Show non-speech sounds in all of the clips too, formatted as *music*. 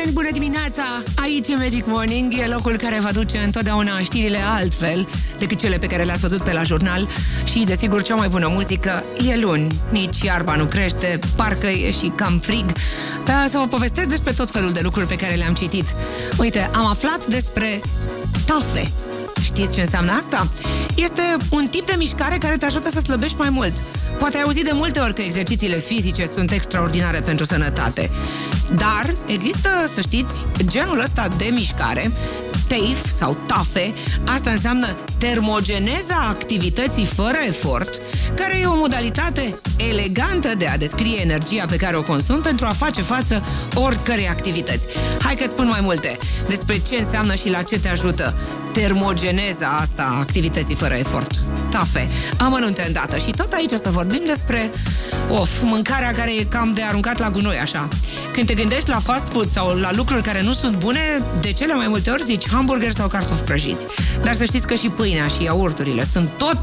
prieteni, bună dimineața! Aici e Magic Morning, e locul care vă duce întotdeauna știrile altfel decât cele pe care le-ați văzut pe la jurnal și, desigur, cea mai bună muzică e luni. Nici iarba nu crește, parcă e și cam frig. Să vă povestesc despre tot felul de lucruri pe care le-am citit. Uite, am aflat despre tafe. Știți ce înseamnă asta? Este un tip de mișcare care te ajută să slăbești mai mult. Poate ai auzit de multe ori că exercițiile fizice sunt extraordinare pentru sănătate. Dar există, să știți, genul ăsta de mișcare, TAFE sau TAFE, asta înseamnă termogeneza activității fără efort, care e o modalitate elegantă de a descrie energia pe care o consum pentru a face față oricărei activități. Hai că-ți spun mai multe despre ce înseamnă și la ce te ajută termogeneza asta a activității fără efort. Tafe. Amănunte îndată. Și tot aici o să vorbim despre of, mâncarea care e cam de aruncat la gunoi, așa. Când te gândești la fast food sau la lucruri care nu sunt bune, de cele mai multe ori zici hamburger sau cartofi prăjiți. Dar să știți că și pâinea și iaurturile sunt tot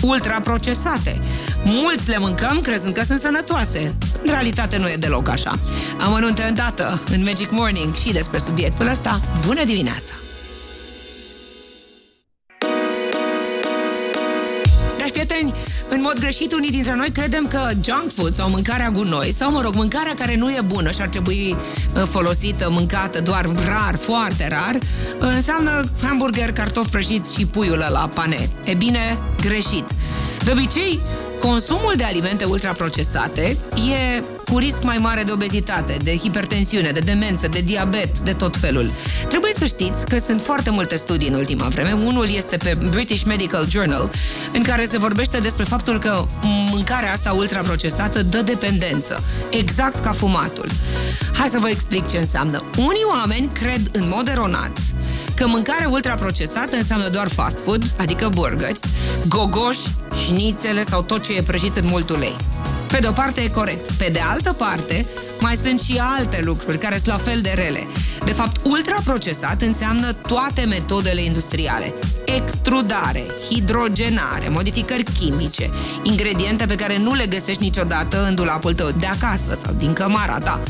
ultraprocesate. Mulți le mâncăm crezând că sunt sănătoase. În realitate nu e deloc așa. Amănunte îndată în Magic Morning și despre subiectul ăsta. Bună dimineața! În mod greșit, unii dintre noi credem că junk food sau mâncarea gunoi, sau, mă rog, mâncarea care nu e bună și ar trebui uh, folosită, mâncată doar rar, foarte rar, uh, înseamnă hamburger, cartofi prăjiți și puiul la pane. E bine, greșit. De obicei, consumul de alimente ultraprocesate e cu risc mai mare de obezitate, de hipertensiune, de demență, de diabet, de tot felul. Trebuie să știți că sunt foarte multe studii în ultima vreme. Unul este pe British Medical Journal, în care se vorbește despre faptul că mâncarea asta ultraprocesată dă dependență, exact ca fumatul. Hai să vă explic ce înseamnă. Unii oameni cred în mod eronat că mâncare ultraprocesată înseamnă doar fast food, adică burgeri, gogoși, șnițele sau tot ce e prăjit în mult ulei. Pe de o parte e corect. Pe de altă parte, mai sunt și alte lucruri care sunt la fel de rele. De fapt, ultraprocesat înseamnă toate metodele industriale. Extrudare, hidrogenare, modificări chimice, ingrediente pe care nu le găsești niciodată în dulapul tău de acasă sau din cămara ta.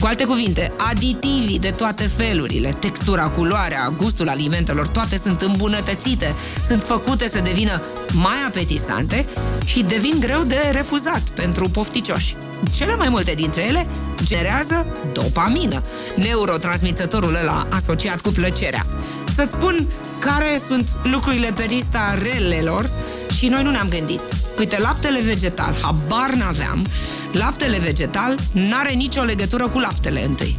Cu alte cuvinte, aditivi de toate felurile, textura, culoarea, gustul alimentelor, toate sunt îmbunătățite, sunt făcute să devină mai apetisante și devin greu de refuzat pentru pofticioși. Cele mai multe dintre ele generează dopamină, neurotransmițătorul ăla asociat cu plăcerea. Să-ți spun care sunt lucrurile pe lista relelor și noi nu ne-am gândit. Uite, laptele vegetal, habar n-aveam, laptele vegetal n-are nicio legătură cu laptele întâi.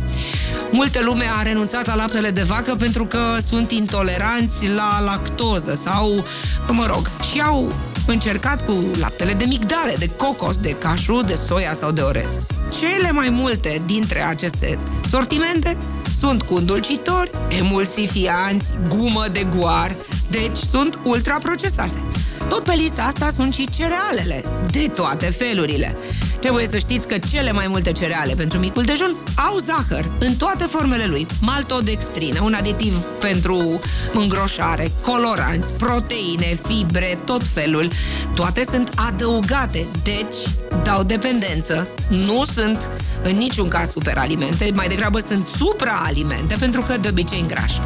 Multe lume a renunțat la laptele de vacă pentru că sunt intoleranți la lactoză sau, mă rog, și au încercat cu laptele de migdale, de cocos, de cașu, de soia sau de orez. Cele mai multe dintre aceste sortimente sunt cu îndulcitori, emulsifianți, gumă de guar, deci sunt ultraprocesate. Tot pe lista asta sunt și cerealele, de toate felurile. Trebuie să știți că cele mai multe cereale pentru micul dejun au zahăr în toate formele lui. Maltodextrină, un aditiv pentru îngroșare, coloranți, proteine, fibre, tot felul. Toate sunt adăugate, deci dau dependență. Nu sunt în niciun caz superalimente, mai degrabă sunt supraalimente pentru că de obicei îngrașă.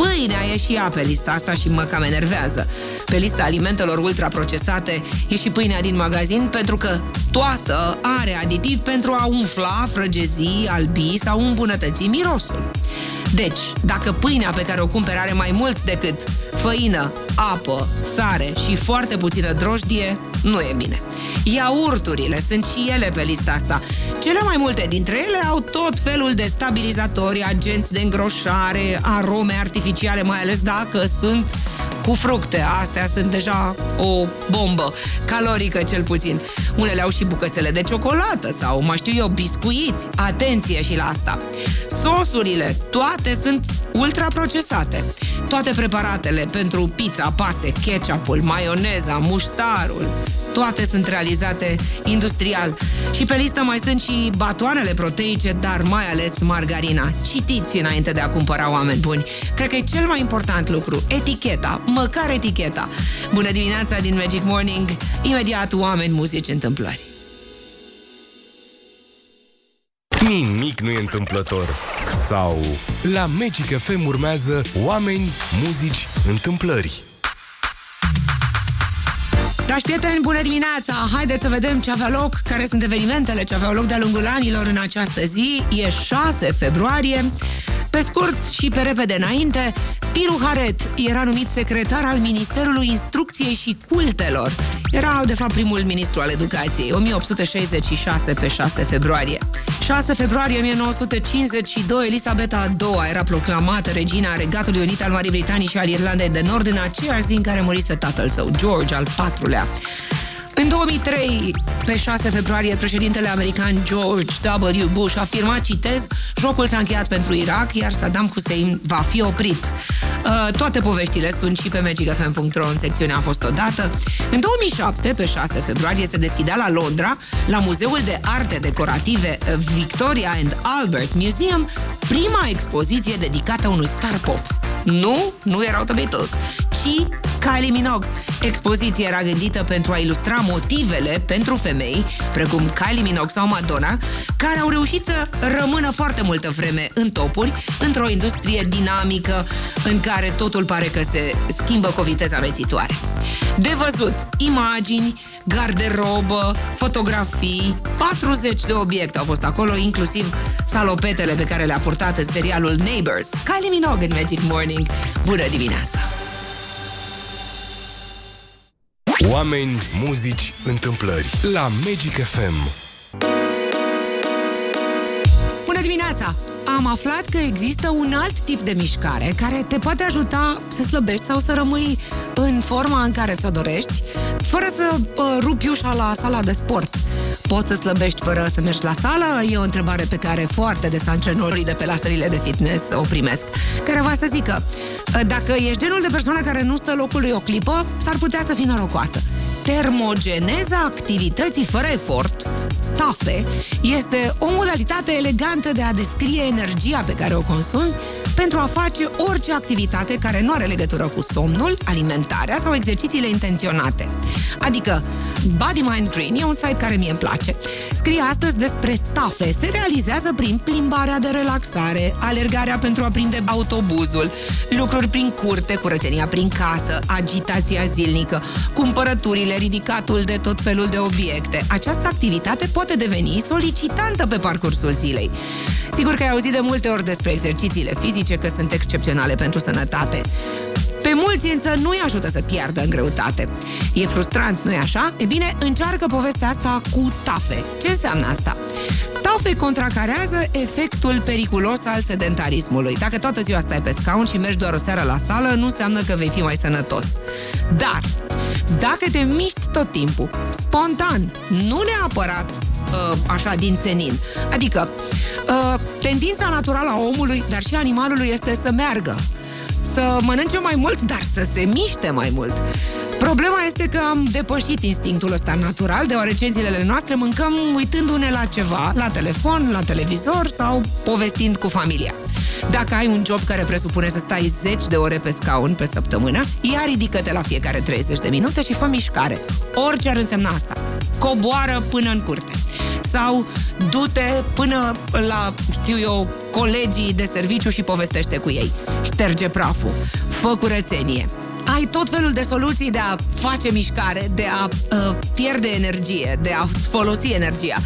Pâinea e și ea pe lista asta și mă cam enervează. Pe lista alimentelor ultraprocesate e și pâinea din magazin pentru că toată are aditiv pentru a umfla, frăgezi, albi sau îmbunătăți mirosul. Deci, dacă pâinea pe care o cumperi are mai mult decât făină, apă, sare și foarte puțină drojdie, nu e bine. Iaurturile sunt și ele pe lista asta. Cele mai multe dintre ele au tot felul de stabilizatori, agenți de îngroșare, arome artificiale, mai ales dacă sunt cu fructe. Astea sunt deja o bombă, calorică cel puțin. Unele au și bucățele de ciocolată sau, mai știu eu, biscuiți. Atenție și la asta. Sosurile, toate sunt ultraprocesate. Toate preparatele pentru pizza, paste, ketchupul, maioneza, muștarul, toate sunt realizate industrial. Și pe listă mai sunt și batoanele proteice, dar mai ales margarina. Citiți înainte de a cumpăra oameni buni. Cred că e cel mai important lucru. Eticheta, măcar eticheta. Bună dimineața din Magic Morning, imediat oameni, muzici, întâmplări. Nimic nu e întâmplător. Sau la Magic FM urmează oameni, muzici, întâmplări. Dragi prieteni, bună dimineața! Haideți să vedem ce avea loc, care sunt evenimentele ce aveau loc de-a lungul anilor în această zi. E 6 februarie. Pe scurt și pe repede înainte, Spiru Haret era numit secretar al Ministerului Instrucției și Cultelor. Era, de fapt, primul ministru al educației, 1866 pe 6 februarie. 6 februarie 1952, Elisabeta II era proclamată regina Regatului Unit al Marii Britanii și al Irlandei de Nord în aceeași zi în care murise tatăl său, George al IV-lea. În 2003, pe 6 februarie, președintele american George W. Bush a afirmat, citez, jocul s-a încheiat pentru Irak, iar Saddam Hussein va fi oprit. Uh, toate poveștile sunt și pe magicfm.ro în secțiunea A fost odată. În 2007, pe 6 februarie, se deschidea la Londra, la Muzeul de Arte Decorative Victoria and Albert Museum, prima expoziție dedicată unui star pop. Nu, nu erau The Beatles, ci Kylie Minogue. Expoziția era gândită pentru a ilustra motivele pentru femei, precum Kylie Minogue sau Madonna, care au reușit să rămână foarte multă vreme în topuri, într-o industrie dinamică în care totul pare că se schimbă cu o viteză amețitoare. De văzut, imagini, garderobă, fotografii, 40 de obiecte au fost acolo, inclusiv salopetele pe care le-a purtat în serialul Neighbors. Kylie Minogue în Magic Morning. Bună dimineața! Oameni, muzici, întâmplări la Magic FM. Bună dimineața! Am aflat că există un alt tip de mișcare care te poate ajuta să slăbești sau să rămâi în forma în care ți-o dorești, fără să uh, rupi ușa la sala de sport. Poți să slăbești fără să mergi la sală? E o întrebare pe care foarte des antrenorii de pe la sălile de fitness o primesc. Care va să zică, dacă ești genul de persoană care nu stă locului o clipă, s-ar putea să fii norocoasă. Termogeneza activității fără efort, TAFE, este o modalitate elegantă de a descrie energia pe care o consumi pentru a face orice activitate care nu are legătură cu somnul, alimentarea sau exercițiile intenționate. Adică, Body Mind Green e un site care mie îmi place. Scrie astăzi despre TAFE. Se realizează prin plimbarea de relaxare, alergarea pentru a prinde autobuzul, lucruri prin curte, curățenia prin casă, agitația zilnică, cumpărăturile, ridicatul de tot felul de obiecte. Această activitate poate deveni solicitantă pe parcursul zilei. Sigur că ai auzit de multe ori despre exercițiile fizice că sunt excepționale pentru sănătate. Pe mulți însă nu-i ajută să piardă în greutate. E frustrant, nu-i așa? E bine, încearcă povestea asta cu TAFE. Ce înseamnă asta? TAFE contracarează efectul periculos al sedentarismului. Dacă toată ziua stai pe scaun și mergi doar o seară la sală, nu înseamnă că vei fi mai sănătos. Dar, dacă te miști tot timpul, spontan, nu neapărat uh, așa din senin. Adică, uh, tendința naturală a omului, dar și a animalului este să meargă să mănânce mai mult, dar să se miște mai mult. Problema este că am depășit instinctul ăsta natural, deoarece în zilele noastre mâncăm uitându-ne la ceva, la telefon, la televizor sau povestind cu familia. Dacă ai un job care presupune să stai 10 de ore pe scaun pe săptămână, ia ridică-te la fiecare 30 de minute și fă mișcare. Orice ar însemna asta. Coboară până în curte sau du-te până la, știu eu, colegii de serviciu și povestește cu ei. Șterge praful, fă curățenie, ai tot felul de soluții de a face mișcare, de a uh, pierde energie, de a folosi energia.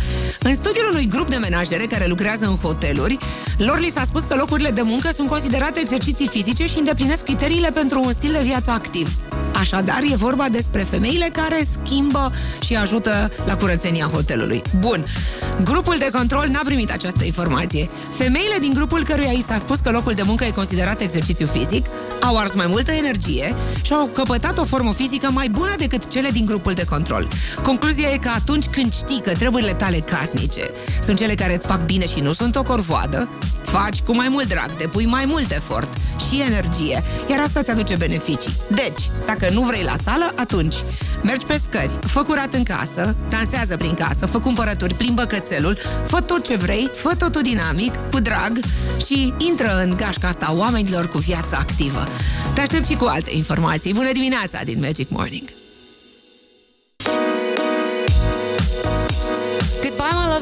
În studiul unui grup de menajere care lucrează în hoteluri, lor li s-a spus că locurile de muncă sunt considerate exerciții fizice și îndeplinesc criteriile pentru un stil de viață activ. Așadar, e vorba despre femeile care schimbă și ajută la curățenia hotelului. Bun. Grupul de control n-a primit această informație. Femeile din grupul căruia i s-a spus că locul de muncă e considerat exercițiu fizic au ars mai multă energie și au căpătat o formă fizică mai bună decât cele din grupul de control. Concluzia e că atunci când știi că treburile tale casnice sunt cele care îți fac bine și nu sunt o corvoadă, faci cu mai mult drag, depui mai mult efort și energie, iar asta îți aduce beneficii. Deci, dacă nu vrei la sală, atunci mergi pe scări, fă curat în casă, dansează prin casă, fă cumpărături, plimbă cățelul, fă tot ce vrei, fă totul dinamic, cu drag și intră în gașca asta oamenilor cu viață activă. Te aștept și cu alte informații. Bună dimineața din Magic Morning!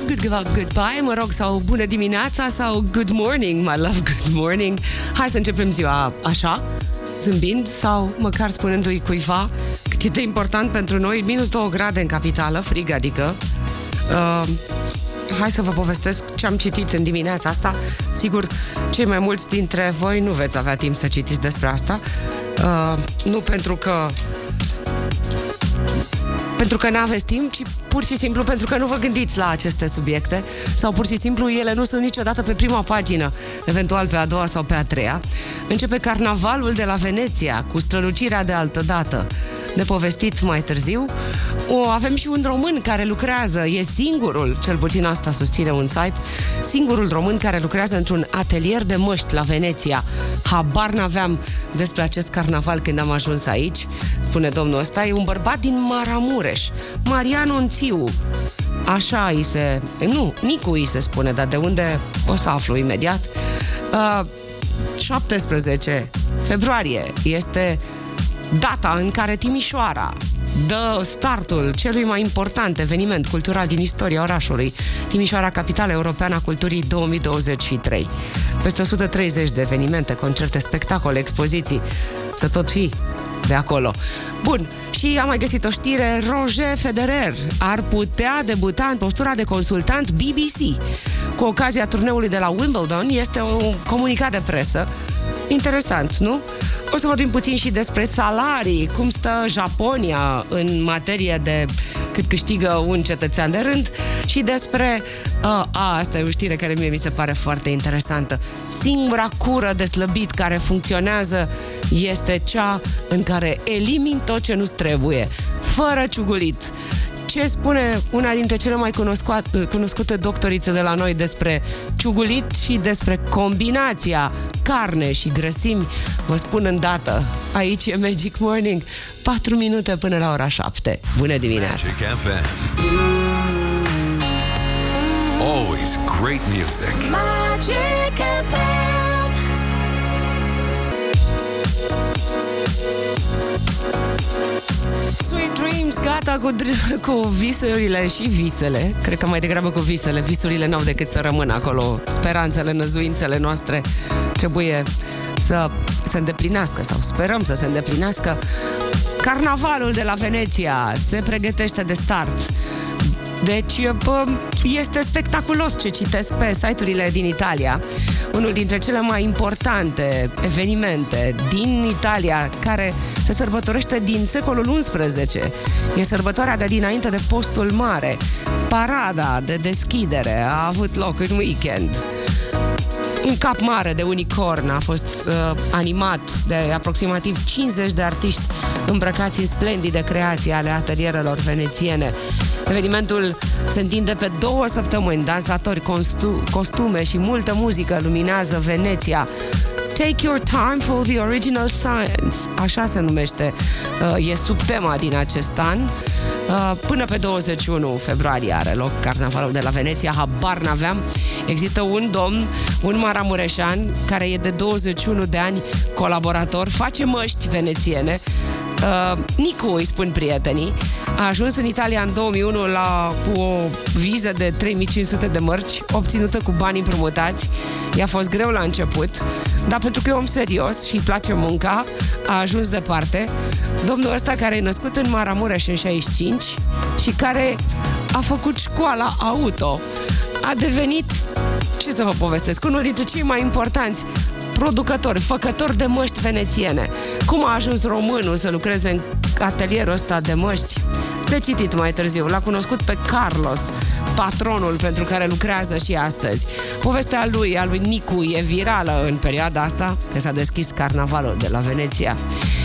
Love, good, goodbye, mă rog, sau bună dimineața, sau good morning, my love, good morning. Hai să începem ziua așa, zâmbind, sau măcar spunându-i cuiva cât e de important pentru noi, minus 2 grade în capitală, frig, adică. Uh, hai să vă povestesc ce am citit în dimineața asta. Sigur, cei mai mulți dintre voi nu veți avea timp să citiți despre asta. Uh, nu pentru că pentru că nu aveți timp, ci pur și simplu pentru că nu vă gândiți la aceste subiecte sau pur și simplu ele nu sunt niciodată pe prima pagină, eventual pe a doua sau pe a treia. Începe carnavalul de la Veneția cu strălucirea de altă dată de povestit mai târziu. O, avem și un român care lucrează, e singurul, cel puțin asta susține un site, singurul român care lucrează într-un atelier de măști la Veneția. Habar n-aveam despre acest carnaval când am ajuns aici, spune domnul ăsta, e un bărbat din Maramureș, Marian Onțiu. Așa îi se... Nu, Nicu îi se spune, dar de unde o să aflu imediat. Uh, 17 februarie este data în care Timișoara dă startul celui mai important eveniment cultural din istoria orașului, Timișoara, Capitală Europeană a Culturii 2023. Peste 130 de evenimente, concerte, spectacole, expoziții, să tot fi de acolo. Bun, și am mai găsit o știre, Roger Federer ar putea debuta în postura de consultant BBC. Cu ocazia turneului de la Wimbledon, este un comunicat de presă. Interesant, nu? O să vorbim puțin și despre salarii, cum stă Japonia în materie de cât câștigă un cetățean de rând și despre, uh, a, asta e o știre care mie mi se pare foarte interesantă, singura cură de slăbit care funcționează este cea în care elimini tot ce nu trebuie, fără ciugulit ce spune una dintre cele mai cunoscute doctorițe de la noi despre ciugulit și despre combinația carne și grăsimi, vă spun îndată. Aici e Magic Morning, 4 minute până la ora 7. Bună dimineața! Magic FM. Always great music. Magic FM. Sweet Dreams, gata cu, *laughs* cu visurile și visele. Cred că mai degrabă cu visele. Visurile n-au decât să rămână acolo. Speranțele, năzuințele noastre trebuie să se îndeplinească sau sperăm să se îndeplinească. Carnavalul de la Veneția se pregătește de start. Deci este spectaculos ce citesc pe site-urile din Italia. Unul dintre cele mai importante evenimente din Italia care se sărbătorește din secolul XI. E sărbătoarea de dinainte de postul mare. Parada de deschidere a avut loc în weekend. Un cap mare de unicorn a fost uh, animat de aproximativ 50 de artiști îmbrăcați în splendide creații ale atelierelor venețiene. Evenimentul se întinde pe două săptămâni. Dansatori, costu- costume și multă muzică luminează Veneția. Take your time for the original science. Așa se numește. Uh, e subtema din acest an. Uh, până pe 21 februarie are loc carnavalul de la Veneția. Habar n-aveam. Există un domn, un maramureșan, care e de 21 de ani colaborator, face măști venețiene. Uh, Nicu îi spun prietenii a ajuns în Italia în 2001 la, cu o viză de 3500 de mărci, obținută cu bani împrumutați. I-a fost greu la început, dar pentru că e om serios și îi place munca, a ajuns departe. Domnul ăsta care e născut în Maramureș în 65 și care a făcut școala auto, a devenit, ce să vă povestesc, unul dintre cei mai importanți producători, făcători de măști venețiene. Cum a ajuns românul să lucreze în atelierul ăsta de măști? De citit mai târziu. L-a cunoscut pe Carlos, patronul pentru care lucrează și astăzi. Povestea lui, a lui Nicu, e virală în perioada asta, că s-a deschis carnavalul de la Veneția.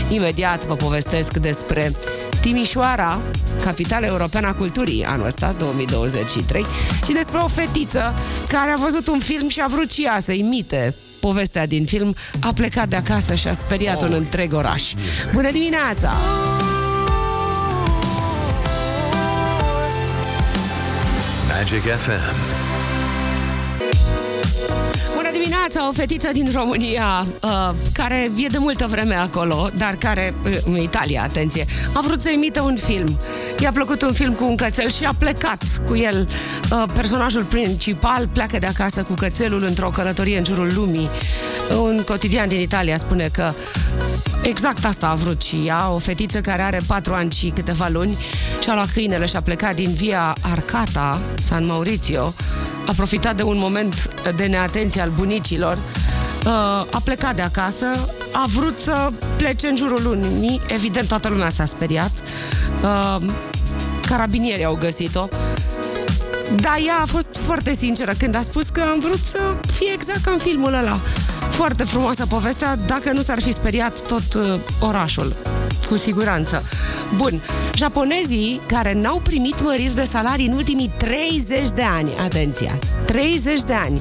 Imediat vă povestesc despre Timișoara, capitala europeană a culturii anul ăsta, 2023, și despre o fetiță care a văzut un film și a vrut și ea să imite povestea din film, a plecat de acasă și a speriat un întreg oraș. Bună dimineața! Magic FM dimineața, o fetiță din România uh, care e de multă vreme acolo, dar care, uh, în Italia, atenție, a vrut să imite un film. I-a plăcut un film cu un cățel și a plecat cu el. Uh, personajul principal pleacă de acasă cu cățelul într-o călătorie în jurul lumii. Un cotidian din Italia spune că exact asta a vrut și ea, o fetiță care are patru ani și câteva luni și-a luat câinele și a plecat din via Arcata, San Maurizio, a profitat de un moment de neatenție al bunicilor, uh, a plecat de acasă, a vrut să plece în jurul lunii, evident toată lumea s-a speriat, uh, carabinierii au găsit-o, dar ea a fost foarte sinceră când a spus că am vrut să fie exact ca în filmul ăla. Foarte frumoasă povestea, dacă nu s-ar fi speriat tot uh, orașul. Cu siguranță. Bun, japonezii care n-au primit măriri de salarii în ultimii 30 de ani, atenția, 30 de ani,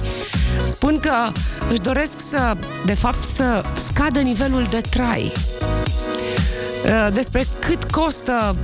spun că își doresc să, de fapt, să scadă nivelul de trai. Uh, despre cât costă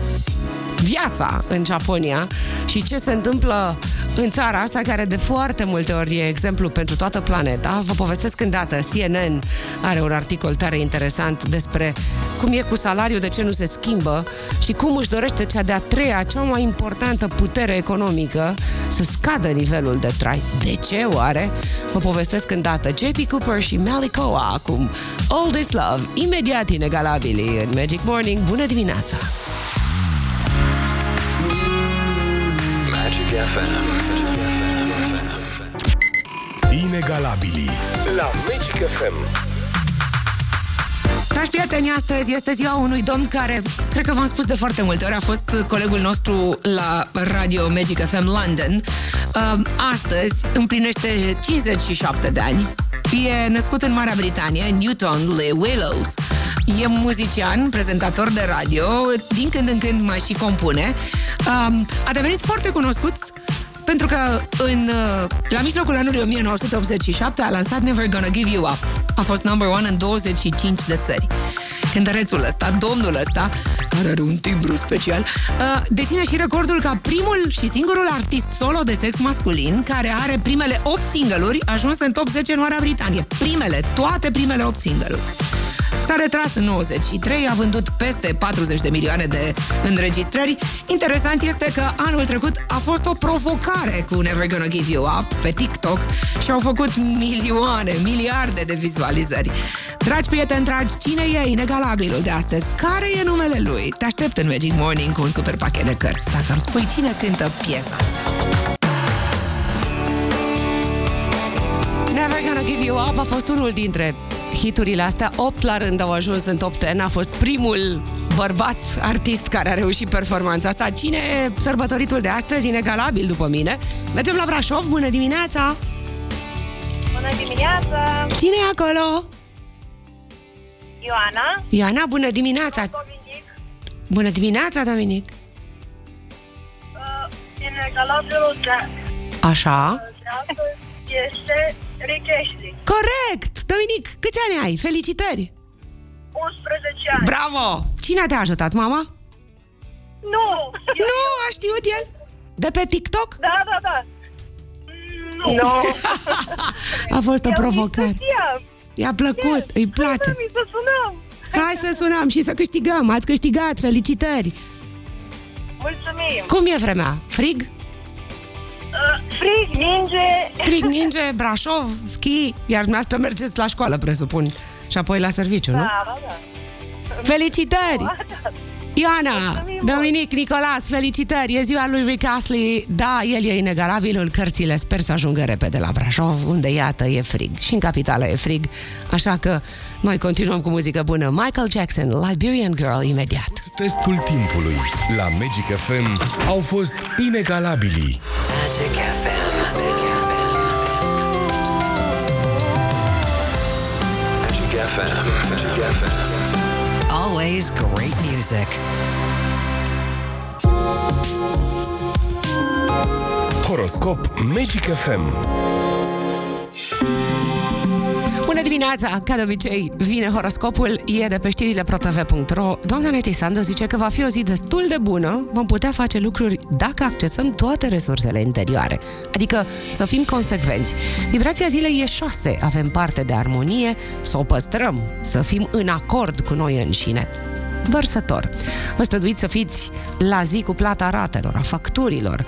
viața în Japonia și ce se întâmplă în țara asta, care de foarte multe ori e exemplu pentru toată planeta. Vă povestesc îndată, CNN are un articol tare interesant despre cum e cu salariul, de ce nu se schimbă și cum își dorește cea de-a treia, cea mai importantă putere economică să scadă nivelul de trai. De ce oare? Vă povestesc îndată. JP Cooper și Malikoa acum. All This Love, imediat inegalabili în Magic Morning. Bună dimineața! FM. Inegalabili la Magic FM. Dragi prieteni, astăzi este ziua unui domn care, cred că v-am spus de foarte multe ori, a fost colegul nostru la Radio Magic FM London. Uh, Astăzi împlinește 57 de ani. E născut în Marea Britanie, Newton Le Willows. E muzician, prezentator de radio, din când în când mai și compune. Uh, A devenit foarte cunoscut pentru că în, uh, la mijlocul anului 1987 a lansat Never Gonna Give You Up. A fost number one în 25 de țări. Cântărețul ăsta, domnul ăsta, care are un timbru special, uh, deține și recordul ca primul și singurul artist solo de sex masculin care are primele 8 single-uri ajuns în top 10 în Marea Britanie. Primele, toate primele 8 single-uri. S-a retras în 93, a vândut peste 40 de milioane de înregistrări. Interesant este că anul trecut a fost o provocare cu Never Gonna Give You Up pe TikTok și au făcut milioane, miliarde de vizualizări. Dragi prieteni dragi, cine e inegalabilul de astăzi? Care e numele lui? Te aștept în Magic Morning cu un super pachet de cărți. Dacă îmi spui cine cântă piesa asta. Never Gonna Give You Up a fost unul dintre hiturile astea. 8 la rând au ajuns în top 10. A fost primul bărbat artist care a reușit performanța asta. Cine e sărbătoritul de astăzi? Inegalabil după mine. Mergem la Brașov. Bună dimineața! Bună dimineața! Cine e acolo? Ioana, Ioana, bună dimineața! Dominic, Bună dimineața, Dominic! uh, inegalabilul de, Așa? de astăzi este Rick Ashley, Corect! Dominic, câți ani ai? Felicitări! 11 ani. Bravo! Cine te-a ajutat, mama? nu! Eu, Nu, a știut el? De pe TikTok? Da, da, da. Nu! Nu! *laughs* A fost o provocare. Eu I-a plăcut, îi place. Mi să sunăm! Hai să sunăm și să câștigăm. Ați câștigat, felicitări. Mulțumim! Cum e vremea? Frig? Uh, frig, ninge... Frig, ninge, Brașov, schi, iar dumneavoastră mergeți la școală, presupun. Și apoi la serviciu, nu? Da, da, da. Felicitări! Ioana, Mulțumim Dominic, Nicolas, felicitări! E ziua lui Rick Astley. Da, el e inegalabil în cărțile. Sper să ajungă repede la Brașov, unde, iată, e frig. Și în capitală e frig. Așa că noi continuăm cu muzică bună. Michael Jackson, Liberian Girl, imediat. Testul timpului la Magic FM au fost inegalabili. Magic FM. FM. Magic FM. Magic FM. Always great music. Horoscop Magic FM. Bună dimineața, ca de obicei, vine horoscopul, e de pe știrile protv.ro. Doamna Neti Sandu zice că va fi o zi destul de bună, vom putea face lucruri dacă accesăm toate resursele interioare, adică să fim consecvenți. Vibrația zilei e 6, avem parte de armonie, să o păstrăm, să fim în acord cu noi înșine vărsător. Vă străduiți să fiți la zi cu plata ratelor, a facturilor.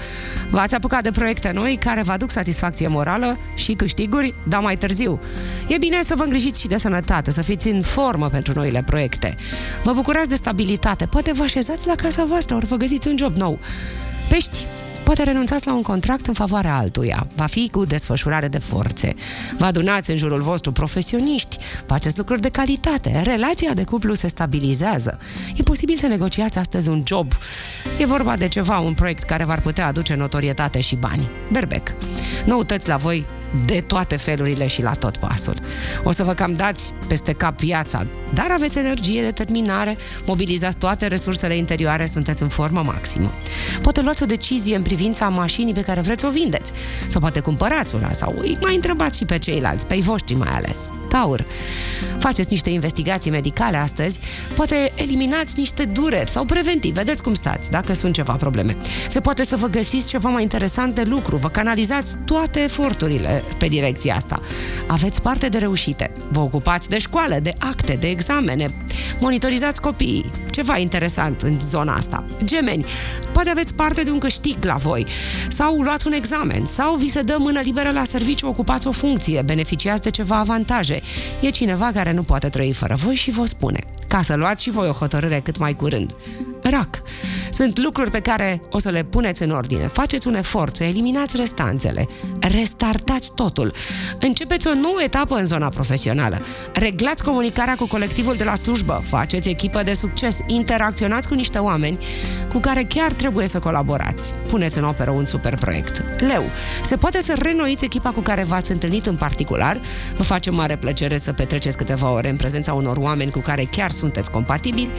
V-ați apucat de proiecte noi care vă aduc satisfacție morală și câștiguri, dar mai târziu. E bine să vă îngrijiți și de sănătate, să fiți în formă pentru noile proiecte. Vă bucurați de stabilitate, poate vă așezați la casa voastră, ori vă găsiți un job nou. Pești, Poate renunțați la un contract în favoarea altuia. Va fi cu desfășurare de forțe. Vă adunați în jurul vostru profesioniști, faceți lucruri de calitate, relația de cuplu se stabilizează. E posibil să negociați astăzi un job. E vorba de ceva, un proiect care v-ar putea aduce notorietate și bani. Berbec. Noutăți la voi de toate felurile și la tot pasul. O să vă cam dați peste cap viața, dar aveți energie, determinare, mobilizați toate resursele interioare, sunteți în formă maximă. Poate luați o decizie în privința mașinii pe care vreți să o vindeți, sau poate cumpărați una, sau îi mai întrebați și pe ceilalți, pe ei voștri mai ales. Taur. Faceți niște investigații medicale astăzi, poate eliminați niște dureri sau preventiv, vedeți cum stați, dacă sunt ceva probleme. Se poate să vă găsiți ceva mai interesant de lucru, vă canalizați toate eforturile pe direcția asta. Aveți parte de reușite. Vă ocupați de școală, de acte, de examene. Monitorizați copiii. Ceva interesant în zona asta. Gemeni, poate aveți parte de un câștig la voi. Sau luați un examen. Sau vi se dă mână liberă la serviciu, ocupați o funcție, beneficiați de ceva avantaje. E cineva care nu poate trăi fără voi și vă spune ca să luați și voi o hotărâre cât mai curând. RAC. Sunt lucruri pe care o să le puneți în ordine. Faceți un efort să eliminați restanțele. Restartați totul. Începeți o nouă etapă în zona profesională. Reglați comunicarea cu colectivul de la slujbă. Faceți echipă de succes. Interacționați cu niște oameni cu care chiar trebuie să colaborați. Puneți în operă un super proiect. Leu. Se poate să renoiți echipa cu care v-ați întâlnit în particular. Vă face mare plăcere să petreceți câteva ore în prezența unor oameni cu care chiar sunteți compatibili.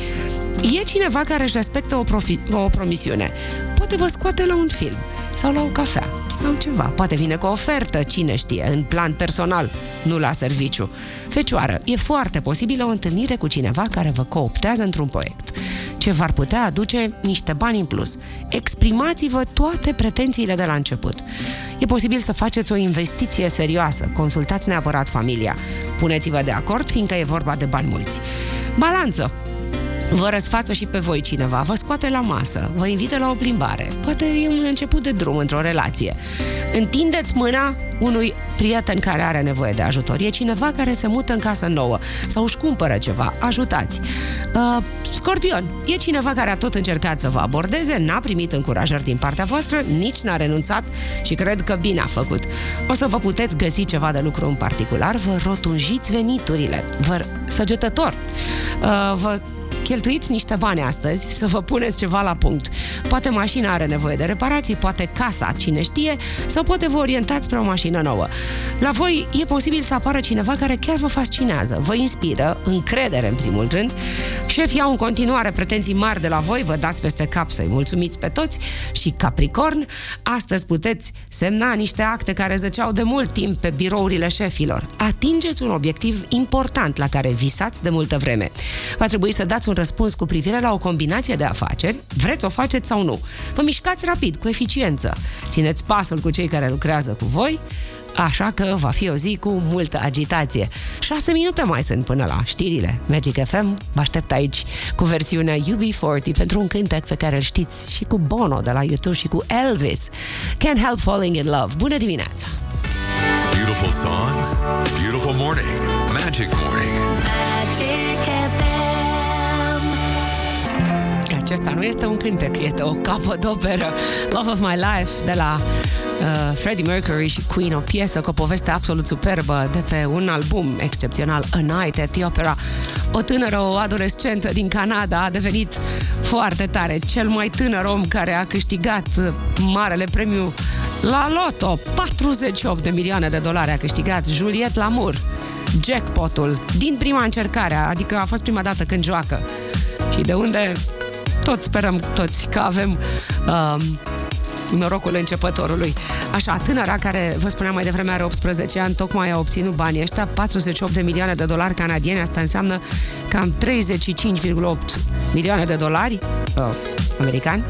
E cineva care își respectă o, profi- o promisiune. Poate vă scoate la un film sau la o cafea sau ceva. Poate vine cu o ofertă, cine știe, în plan personal, nu la serviciu. Fecioară, e foarte posibilă o întâlnire cu cineva care vă cooptează într-un proiect ce v-ar putea aduce niște bani în plus. Exprimați-vă toate pretențiile de la început. E posibil să faceți o investiție serioasă, consultați neapărat familia. Puneți-vă de acord, fiindcă e vorba de bani mulți. Balanță. Vă răsfață și pe voi cineva, vă scoate la masă, vă invită la o plimbare, poate e un început de drum într-o relație. Întindeți mâna unui prieten care are nevoie de ajutor. E cineva care se mută în casă nouă sau își cumpără ceva. Ajutați. Uh, scorpion. E cineva care a tot încercat să vă abordeze, n-a primit încurajări din partea voastră, nici n-a renunțat și cred că bine a făcut. O să vă puteți găsi ceva de lucru în particular, vă rotunjiți veniturile. Vă săgetător. Uh, vă cheltuiți niște bani astăzi să vă puneți ceva la punct. Poate mașina are nevoie de reparații, poate casa, cine știe, sau poate vă orientați spre o mașină nouă. La voi e posibil să apară cineva care chiar vă fascinează, vă inspiră, încredere în primul rând. Șefii au în continuare pretenții mari de la voi, vă dați peste cap să-i mulțumiți pe toți și Capricorn, astăzi puteți semna niște acte care zăceau de mult timp pe birourile șefilor. Atingeți un obiectiv important la care visați de multă vreme. Va trebui să dați un răspuns cu privire la o combinație de afaceri, vreți o faceți sau nu. Vă mișcați rapid, cu eficiență. Țineți pasul cu cei care lucrează cu voi, așa că va fi o zi cu multă agitație. 6 minute mai sunt până la știrile. Magic FM vă aștept aici cu versiunea UB40 pentru un cântec pe care îl știți și cu Bono de la YouTube și cu Elvis. Can't Help Falling in Love. Bună dimineața! Beautiful songs, beautiful morning. Magic morning. Acesta nu este un cântec, este o capodoperă. Love of My Life de la uh, Freddie Mercury și Queen, o piesă cu o poveste absolut superbă de pe un album excepțional, A Night at the Opera. O tânără, o adolescentă din Canada a devenit foarte tare, cel mai tânăr om care a câștigat uh, marele premiu la loto. 48 de milioane de dolari a câștigat Juliette Lamour. Jackpotul din prima încercare, adică a fost prima dată când joacă. Și de unde toți sperăm toți că avem um, norocul începătorului. Așa, tânăra care, vă spuneam mai devreme, are 18 ani, tocmai a obținut banii ăștia, 48 de milioane de dolari canadieni, asta înseamnă cam 35,8 milioane de dolari uh, americani,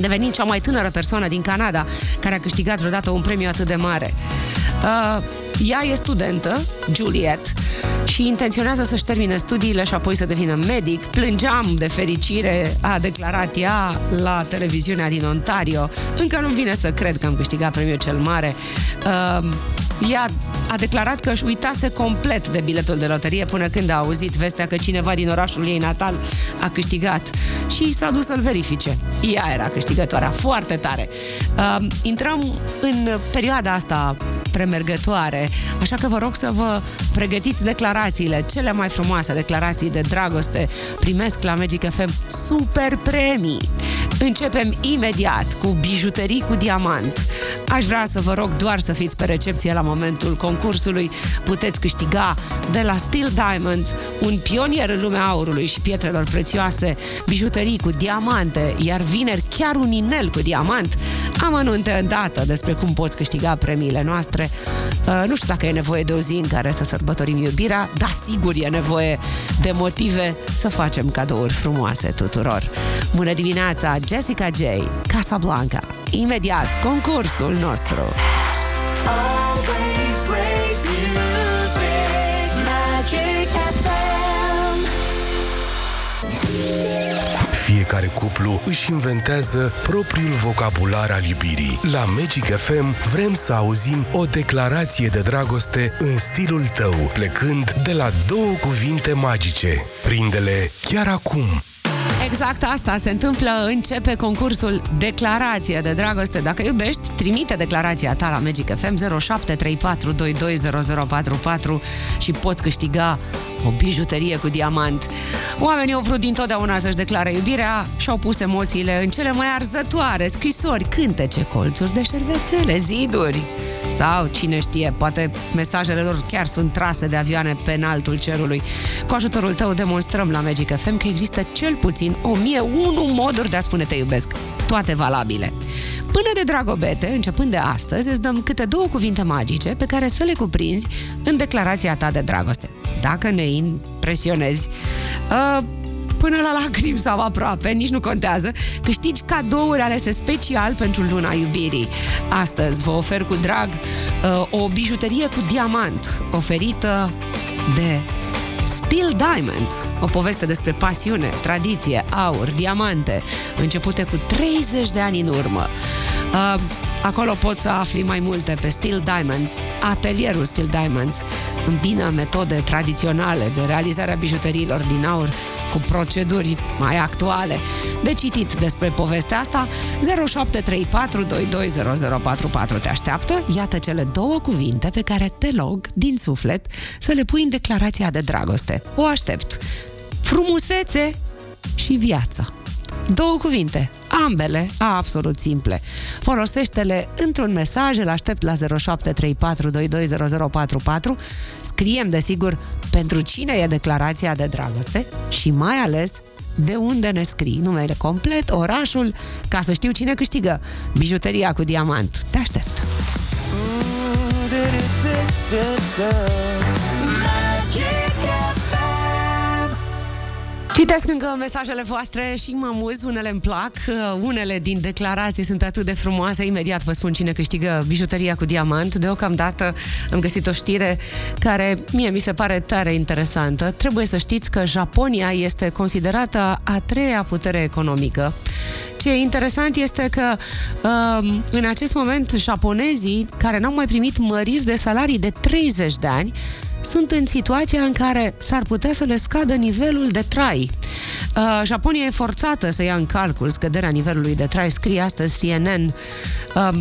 devenind cea mai tânără persoană din Canada care a câștigat vreodată un premiu atât de mare. Uh, ea e studentă, Juliet, și intenționează să-și termine studiile și apoi să devină medic. Plângeam de fericire, a declarat ea la televiziunea din Ontario. Încă nu vine să cred că am câștigat premiul cel mare. Uh, ea a declarat că își uitase complet de biletul de loterie până când a auzit vestea că cineva din orașul ei natal a câștigat și s-a dus să-l verifice. Ea era câștigătoarea, foarte tare. Uh, intrăm în perioada asta premergătoare, așa că vă rog să vă pregătiți declarațiile, cele mai frumoase declarații de dragoste primesc la Magic FM super premii. Începem imediat cu bijuterii cu diamant. Aș vrea să vă rog doar să fiți pe recepție la momentul concursului. Puteți câștiga de la Steel Diamond, un pionier în lumea aurului și pietrelor prețioase, bijuterii cu diamante, iar vineri chiar un inel cu diamant. Am anunte îndată despre cum poți câștiga premiile noastre. Uh, nu știu dacă e nevoie de o zi în care să sărbătorim iubirea, dar sigur e nevoie de motive să facem cadouri frumoase tuturor. Bună dimineața, Jessica J, Casablanca. Imediat, concursul nostru. Always Fiecare cuplu își inventează propriul vocabular al iubirii. La Magic FM vrem să auzim o declarație de dragoste în stilul tău, plecând de la două cuvinte magice. Prinde-le chiar acum! Exact asta se întâmplă, începe concursul Declarație de Dragoste. Dacă iubești, trimite declarația ta la Magic FM 0734220044 și poți câștiga o bijuterie cu diamant. Oamenii au vrut dintotdeauna să-și declare iubirea și au pus emoțiile în cele mai arzătoare, scrisori, cântece, colțuri de șervețele, ziduri. Sau, cine știe, poate mesajele lor chiar sunt trase de avioane pe înaltul cerului. Cu ajutorul tău demonstrăm la Magic FM că există cel puțin 1001 moduri de a spune te iubesc. Toate valabile. Până de dragobete, începând de astăzi, îți dăm câte două cuvinte magice pe care să le cuprinzi în declarația ta de dragoste. Dacă ne impresionezi, uh, până la lacrimi sau aproape, nici nu contează, câștigi cadouri alese special pentru luna iubirii. Astăzi vă ofer cu drag uh, o bijuterie cu diamant oferită de Steel Diamonds, o poveste despre pasiune, tradiție, aur, diamante, începute cu 30 de ani în urmă. Uh, acolo poți să afli mai multe pe Steel Diamonds. Atelierul Steel Diamonds îmbină metode tradiționale de realizare a bijuteriilor din aur cu proceduri mai actuale. De citit despre povestea asta, 0734220044 te așteaptă. Iată cele două cuvinte pe care te log din suflet să le pui în declarația de dragoste. O aștept. Frumusețe și viață. Două cuvinte, ambele absolut simple. Folosește-le într-un mesaj, îl aștept la 0734220044. Scriem, desigur, pentru cine e declarația de dragoste și mai ales de unde ne scrii, numele complet, orașul, ca să știu cine câștigă bijuteria cu diamant. Te aștept! Magic Citesc încă mesajele voastre și mă amuz, unele îmi plac, uh, unele din declarații sunt atât de frumoase, imediat vă spun cine câștigă bijuteria cu diamant. Deocamdată am găsit o știre care mie mi se pare tare interesantă. Trebuie să știți că Japonia este considerată a treia putere economică. Ce e interesant este că um, în acest moment japonezii care n-au mai primit măriri de salarii de 30 de ani sunt în situația în care s-ar putea să le scadă nivelul de trai. Uh, Japonia e forțată să ia în calcul scăderea nivelului de trai, scrie astăzi CNN. Uh,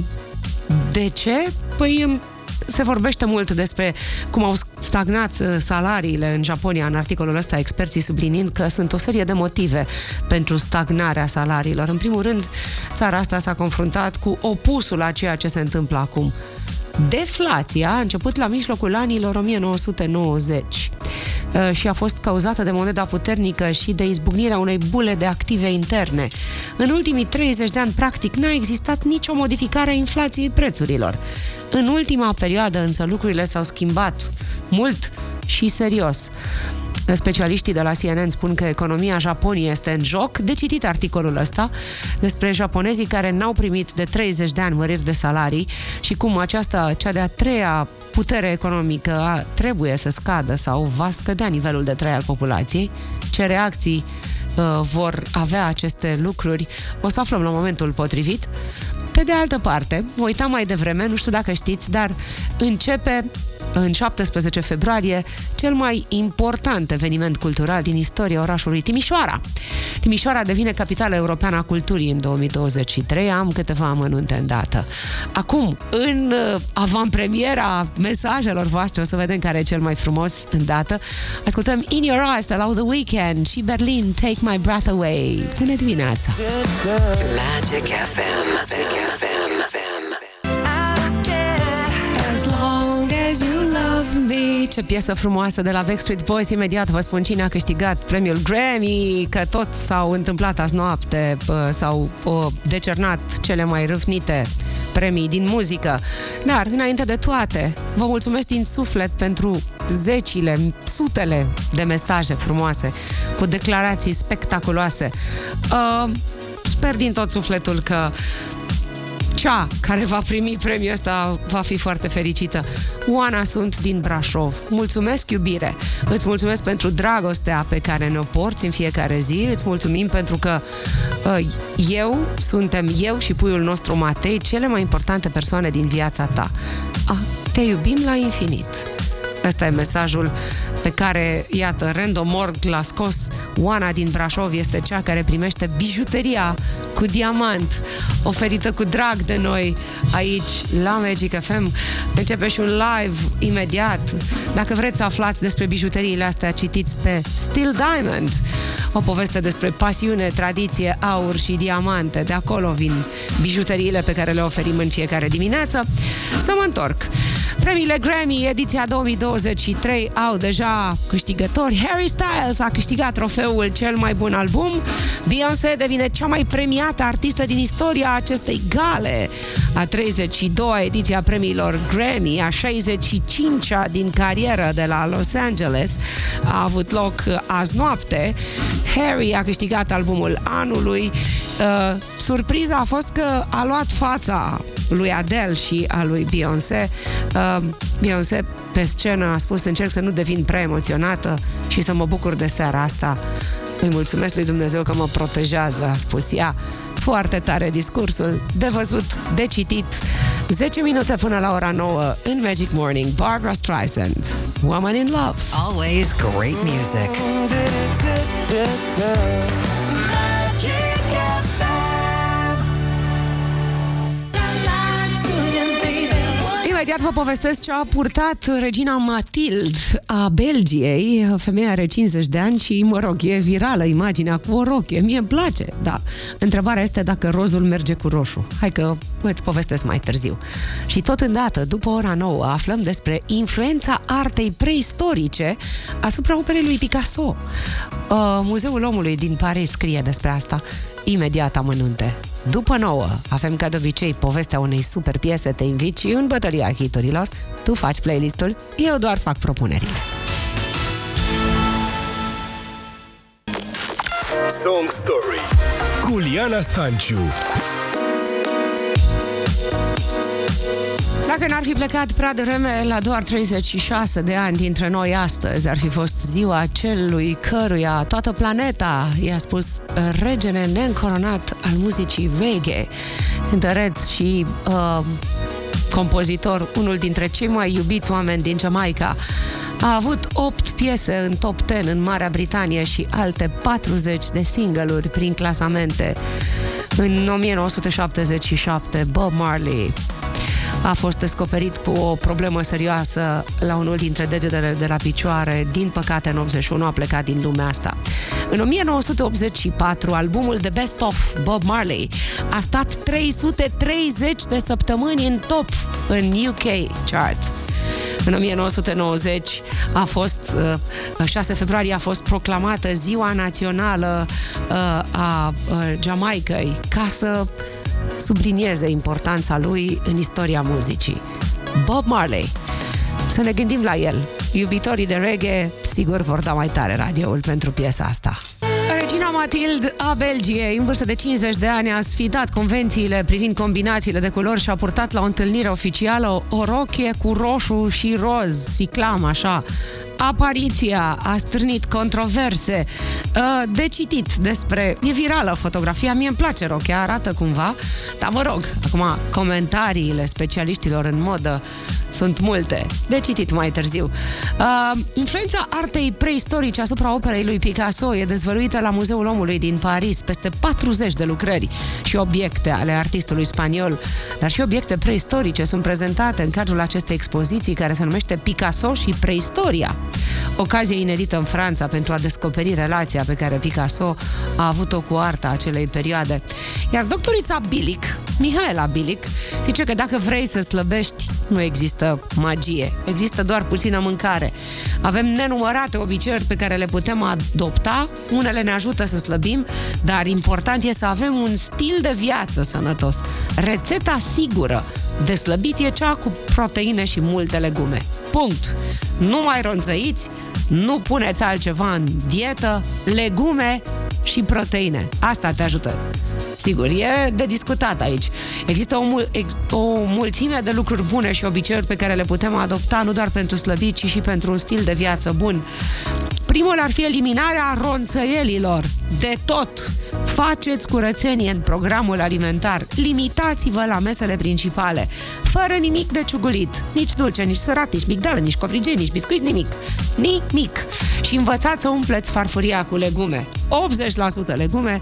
de ce? Păi um, se vorbește mult despre cum au stagnat uh, salariile în Japonia în articolul ăsta, experții subliniind că sunt o serie de motive pentru stagnarea salariilor. În primul rând, țara asta s-a confruntat cu opusul a ceea ce se întâmplă acum. Deflația a început la mijlocul anilor 1990. Uh, și a fost cauzată de moneda puternică și de izbucnirea unei bule de active interne. În ultimii 30 de ani, practic, n-a existat nicio modificare a inflației prețurilor. În ultima perioadă, însă, lucrurile s-au schimbat mult și serios. Specialiștii de la CNN spun că economia Japoniei este în joc. De citit articolul ăsta despre japonezii care n-au primit de 30 de ani măriri de salarii și cum aceasta, cea de-a treia putere economică, a, trebuie să scadă sau va scădea nivelul de trai al populației. Ce reacții uh, vor avea aceste lucruri o să aflăm la momentul potrivit. Pe de altă parte, mă uitam mai devreme, nu știu dacă știți, dar începe în 17 februarie cel mai important eveniment cultural din istoria orașului Timișoara. Timișoara devine capitala europeană a culturii în 2023. Am câteva amănunte în dată. Acum, în uh, avantpremiera mesajelor voastre, o să vedem care e cel mai frumos în dată. Ascultăm In Your Eyes de la The Weekend și Berlin Take My Breath Away. Bună dimineața! Magic FM. Magic FM. As long as you love me. Ce piesă frumoasă de la Backstreet Boys. Imediat vă spun cine a câștigat premiul Grammy Că tot s-au întâmplat azi noapte bă, S-au o, decernat cele mai râvnite premii din muzică. Dar, înainte de toate Vă mulțumesc din suflet pentru zecile, sutele de mesaje frumoase Cu declarații spectaculoase. Uh, Sper din tot sufletul că cea care va primi premiul ăsta va fi foarte fericită. Oana sunt din Brașov. Mulțumesc, iubire! Îți mulțumesc pentru dragostea pe care ne-o porți în fiecare zi. Îți mulțumim pentru că uh, eu, suntem eu și puiul nostru Matei, cele mai importante persoane din viața ta. Ah, te iubim la infinit. Ăsta e mesajul pe care, iată, Random Org l-a scos. Oana din Brașov este cea care primește bijuteria cu diamant, oferită cu drag de noi aici, la Magic FM. Începe și un live imediat. Dacă vreți să aflați despre bijuteriile astea, citiți pe Still Diamond, o poveste despre pasiune, tradiție, aur și diamante. De acolo vin bijuteriile pe care le oferim în fiecare dimineață. Să mă întorc. Premiile Grammy ediția 2023 au deja câștigători. Harry Styles a câștigat trofeul cel mai bun album. Beyoncé devine cea mai premiată artistă din istoria acestei gale. A 32-a ediție a premiilor Grammy, a 65-a din carieră de la Los Angeles, a avut loc azi noapte. Harry a câștigat albumul anului. Uh, surpriza a fost că a luat fața lui Adele și a lui Beyoncé. Uh, Beyoncé pe scenă a spus încerc să nu devin prea emoționată și să mă bucur de seara asta. Îi mulțumesc lui Dumnezeu că mă protejează, a spus ea. Foarte tare discursul, de văzut, de citit. 10 minute până la ora 9 în Magic Morning, Barbara Streisand, Woman in Love. Always great music. Imediat vă povestesc ce a purtat regina Matild a Belgiei. Femeia are 50 de ani și, mă rog, e virală imaginea cu o rochie. Mie îmi place, da. Întrebarea este dacă rozul merge cu roșu. Hai că îți povestesc mai târziu. Și tot îndată, după ora 9, aflăm despre influența artei preistorice asupra operei lui Picasso. Uh, Muzeul Omului din Paris scrie despre asta. Imediat amănunte. După nouă, avem ca de obicei povestea unei super piese, te invit și în bătălia hiturilor. Tu faci playlistul, eu doar fac propunerile. Song Story cu Liana Stanciu Dacă n-ar fi plecat prea devreme la doar 36 de ani dintre noi astăzi, ar fi fost ziua celui căruia toată planeta i-a spus regele neîncoronat al muzicii reggae, cântăreț și uh, compozitor, unul dintre cei mai iubiți oameni din Jamaica. A avut 8 piese în top 10 în Marea Britanie și alte 40 de single-uri prin clasamente. În 1977, Bob Marley a fost descoperit cu o problemă serioasă la unul dintre degetele de la picioare. Din păcate, în 81 a plecat din lumea asta. În 1984, albumul The Best Of Bob Marley a stat 330 de săptămâni în top în UK chart. În 1990 a fost, uh, 6 februarie a fost proclamată ziua națională uh, a uh, Jamaicăi ca să sublinieze importanța lui în istoria muzicii. Bob Marley. Să ne gândim la el. Iubitorii de reggae, sigur, vor da mai tare radioul pentru piesa asta. Regina Matilde a Belgiei, în vârstă de 50 de ani, a sfidat convențiile privind combinațiile de culori și a purtat la o întâlnire oficială o rochie cu roșu și roz, siclam, așa. Apariția a strânit controverse uh, de citit despre... E virală fotografia, mie îmi place rochia, arată cumva, dar mă rog, acum comentariile specialiștilor în modă sunt multe, de citit mai târziu. Uh, influența artei preistorice asupra operei lui Picasso e dezvăluită la Muzeul Omului din Paris, peste 40 de lucrări și obiecte ale artistului spaniol, dar și obiecte preistorice sunt prezentate în cadrul acestei expoziții care se numește Picasso și preistoria. Ocazie inedită în Franța pentru a descoperi relația pe care Picasso a avut-o cu arta acelei perioade. Iar doctorița Bilic, Mihaela Bilic, zice că dacă vrei să slăbești, nu există magie, există doar puțină mâncare. Avem nenumărate obiceiuri pe care le putem adopta, unele ne ajută să slăbim, dar important e să avem un stil de viață sănătos. Rețeta sigură de slăbit e cea cu proteine și multe legume. Punct! Nu mai ronțăiți, nu puneți altceva în dietă, legume și proteine. Asta te ajută. Sigur, e de discutat aici. Există o, mul- ex- o mulțime de lucruri bune și obiceiuri pe care le putem adopta nu doar pentru slăbit, ci și pentru un stil de viață bun. Primul ar fi eliminarea ronțăielilor. De tot! Faceți curățenie în programul alimentar. Limitați-vă la mesele principale. Fără nimic de ciugulit. Nici dulce, nici sărat, nici migdală, nici covrigei, nici biscuiți, nimic. Nimic. Și învățați să umpleți farfuria cu legume. 80% legume,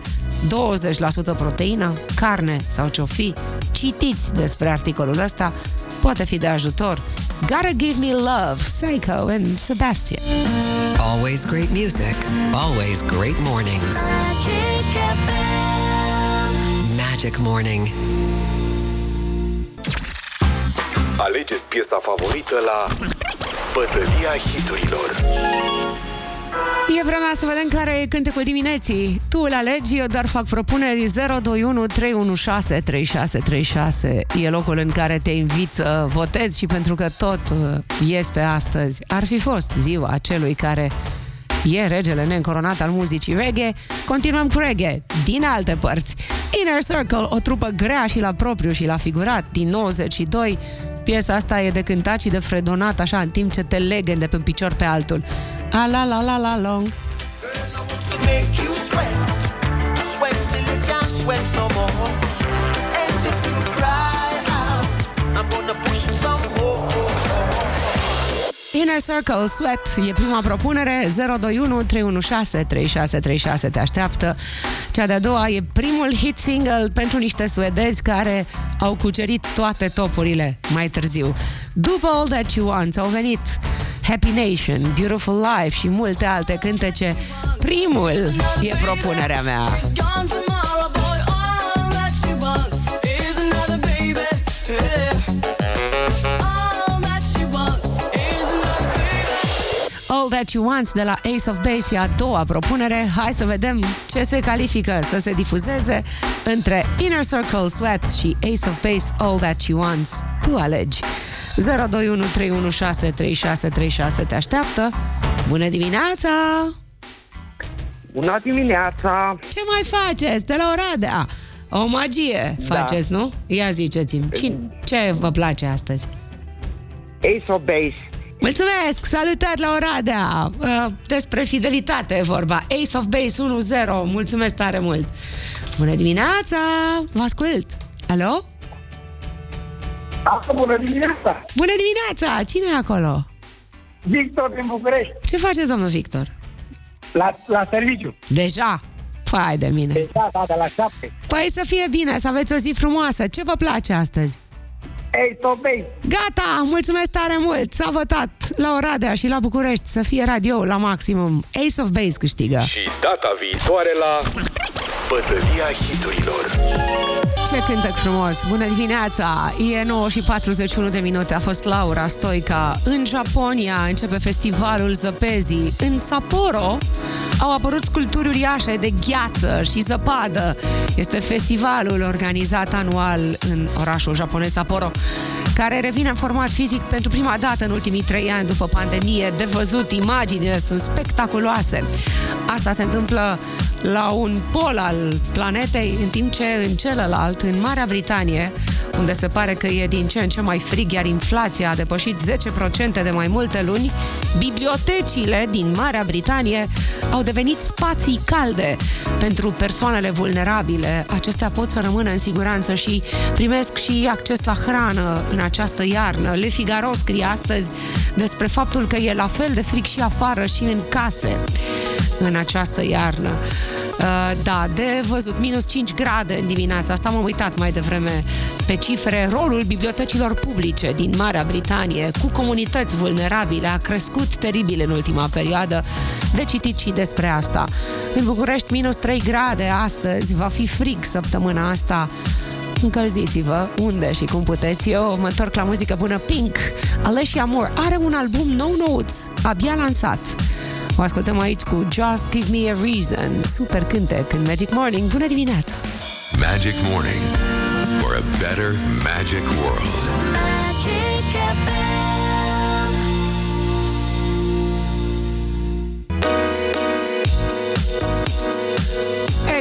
20% proteină, carne sau ce-o fi. Citiți despre articolul ăsta, poate fi de ajutor. Gotta Give Me Love, Psycho and Sebastian. Always great music. Always great mornings. Magic FM. Magic Morning. Alegeți piesa favorită la Bătălia hiturilor. E vremea să vedem care e cântecul dimineții. Tu îl alegi, eu doar fac propuneri 021 316 3636. E locul în care te invit să votezi și pentru că tot uh, este astăzi. Ar fi fost ziua celui care e regele neîncoronat al muzicii reggae, continuăm cu reggae din alte părți. Inner Circle, o trupă grea și la propriu și la figurat, din 92. Piesa asta e de cântat și de fredonat așa în timp ce te legă de pe un picior pe altul. A la la la la long. to make you sweat. Sweat till you can't sweat no more. Inner Circle, Sweat, e prima propunere 021 316 3636 te așteaptă. Cea de-a doua e primul hit single pentru niște suedezi care au cucerit toate topurile mai târziu. După All That You Want au venit Happy Nation, Beautiful Life și multe alte cântece. Primul e propunerea mea. That You Want de la Ace of Base e a doua propunere. Hai să vedem ce se califică să se difuzeze între Inner Circle, Sweat și Ace of Base, All That You Want. Tu alegi. 021 316 3636 te așteaptă. Bună dimineața! Bună dimineața! Ce mai faceți de la Oradea? O magie faceți, nu? Ia ziceți-mi, cine, ce vă place astăzi? Ace of Base. Mulțumesc! Salutări la Oradea! Uh, Despre fidelitate e vorba. Ace of Base 1-0. Mulțumesc tare mult! Bună dimineața! Vă ascult! Alo? Asta, bună dimineața! Bună dimineața! Cine e acolo? Victor din București, Ce faceți, domnul Victor? la, la serviciu. Deja? Păi de mine! Deja, da, de la șapte. Păi să fie bine, să aveți o zi frumoasă! Ce vă place astăzi? Ace of Base. Gata! Mulțumesc tare mult! S-a votat la Oradea și la București să fie radio la maximum. Ace of Base câștigă. Și data viitoare la Bătălia hiturilor. Ce cântec frumos! Bună dimineața! E 9 și 41 de minute. A fost Laura Stoica. În Japonia începe festivalul zăpezii. În Sapporo au apărut sculpturi uriașe de gheață și zăpadă. Este festivalul organizat anual în orașul japonez Sapporo, care revine în format fizic pentru prima dată în ultimii trei ani după pandemie. De văzut, imaginile sunt spectaculoase. Asta se întâmplă la un pol al planetei, în timp ce în celălalt, în Marea Britanie, unde se pare că e din ce în ce mai frig, iar inflația a depășit 10% de mai multe luni, bibliotecile din Marea Britanie au devenit spații calde pentru persoanele vulnerabile. Acestea pot să rămână în siguranță și primesc și acces la hrană în această iarnă. Le Figaro scrie astăzi despre faptul că e la fel de frig și afară și în case în această iarnă. Uh, da, de văzut, minus 5 grade în dimineața asta, m-am uitat mai devreme pe cifre. Rolul bibliotecilor publice din Marea Britanie cu comunități vulnerabile a crescut teribil în ultima perioadă. De citit și despre asta. În București, minus 3 grade astăzi, va fi frig săptămâna asta. Încălziți-vă unde și cum puteți. Eu mă întorc la muzică bună Pink. Alessia Moore are un album nou nouț, abia lansat. O ascultăm aici cu Just Give Me a Reason. Super cântec în Magic Morning. Bună dimineața! Magic Morning for a better magic world.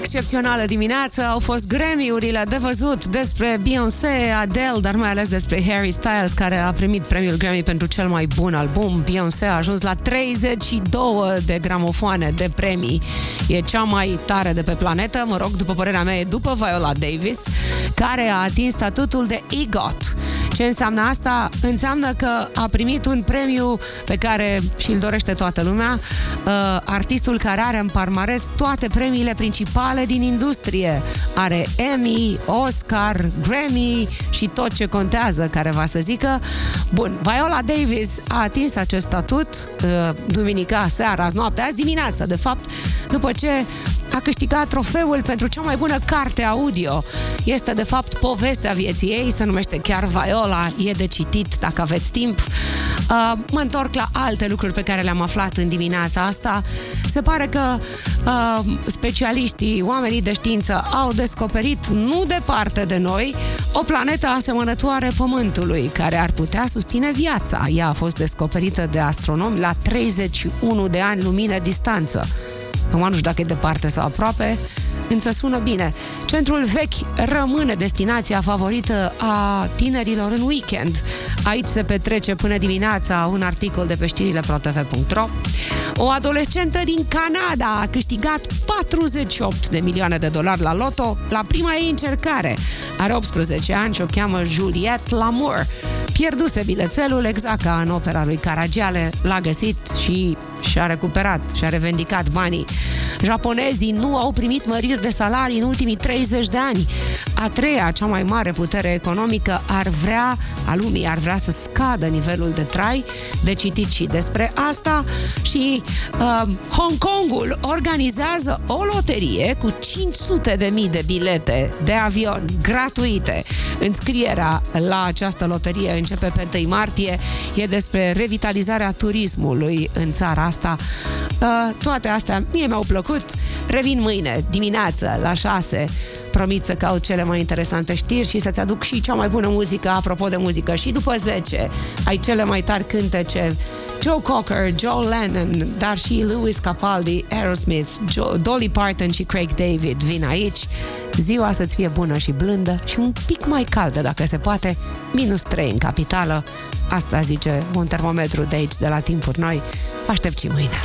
Excepțională dimineață au fost Grammy-urile de văzut despre Beyoncé, Adele, dar mai ales despre Harry Styles, care a primit premiul Grammy pentru cel mai bun album. Beyoncé a ajuns la 32 de gramofoane de premii. E cea mai tare de pe planetă, mă rog, după părerea mea, e după Viola Davis, care a atins statutul de EGOT. Ce înseamnă asta? Înseamnă că a primit un premiu pe care și-l dorește toată lumea, uh, artistul care are în parmares toate premiile principale din industrie. Are Emmy, Oscar, Grammy și tot ce contează, care va să zică. Bun, Viola Davis a atins acest statut uh, duminica seara, azi noapte, azi dimineață, de fapt, după ce a câștigat trofeul pentru cea mai bună carte audio. Este, de fapt, povestea vieții ei, se numește chiar Viola, e de citit dacă aveți timp. Uh, mă întorc la alte lucruri pe care le-am aflat în dimineața asta. Se pare că uh, specialiștii, oamenii de știință au descoperit, nu departe de noi, o planetă asemănătoare Pământului, care ar putea susține viața. Ea a fost descoperită de astronomi la 31 de ani lumină distanță. Acum nu știu dacă e departe sau aproape, însă sună bine. Centrul vechi rămâne destinația favorită a tinerilor în weekend. Aici se petrece până dimineața un articol de pe știrile protv.ro. O adolescentă din Canada a câștigat 48 de milioane de dolari la loto la prima ei încercare. Are 18 ani și o cheamă Juliette Lamour. Pierduse bilețelul exact ca în opera lui Caragiale, l-a găsit și și-a recuperat, și-a revendicat banii. Japonezii nu au primit măriri de salarii în ultimii 30 de ani. A treia, cea mai mare putere economică, ar vrea, a lumii ar vrea să scadă nivelul de trai, de citit și despre asta și uh, Hong Kongul organizează o loterie cu 500 de mii de bilete de avion gratuite. Înscrierea la această loterie începe pe 1 martie. E despre revitalizarea turismului în țara asta. Uh, toate astea mie mi-au plăcut. Revin mâine dimineață la 6 promit să caut cele mai interesante știri și să-ți aduc și cea mai bună muzică, apropo de muzică. Și după 10 ai cele mai tari cântece Joe Cocker, Joe Lennon, dar și Lewis Capaldi, Aerosmith, Joe, Dolly Parton și Craig David vin aici. Ziua să-ți fie bună și blândă și un pic mai caldă, dacă se poate, minus 3 în capitală. Asta zice un termometru de aici, de la timpuri noi. Aștept și mâine.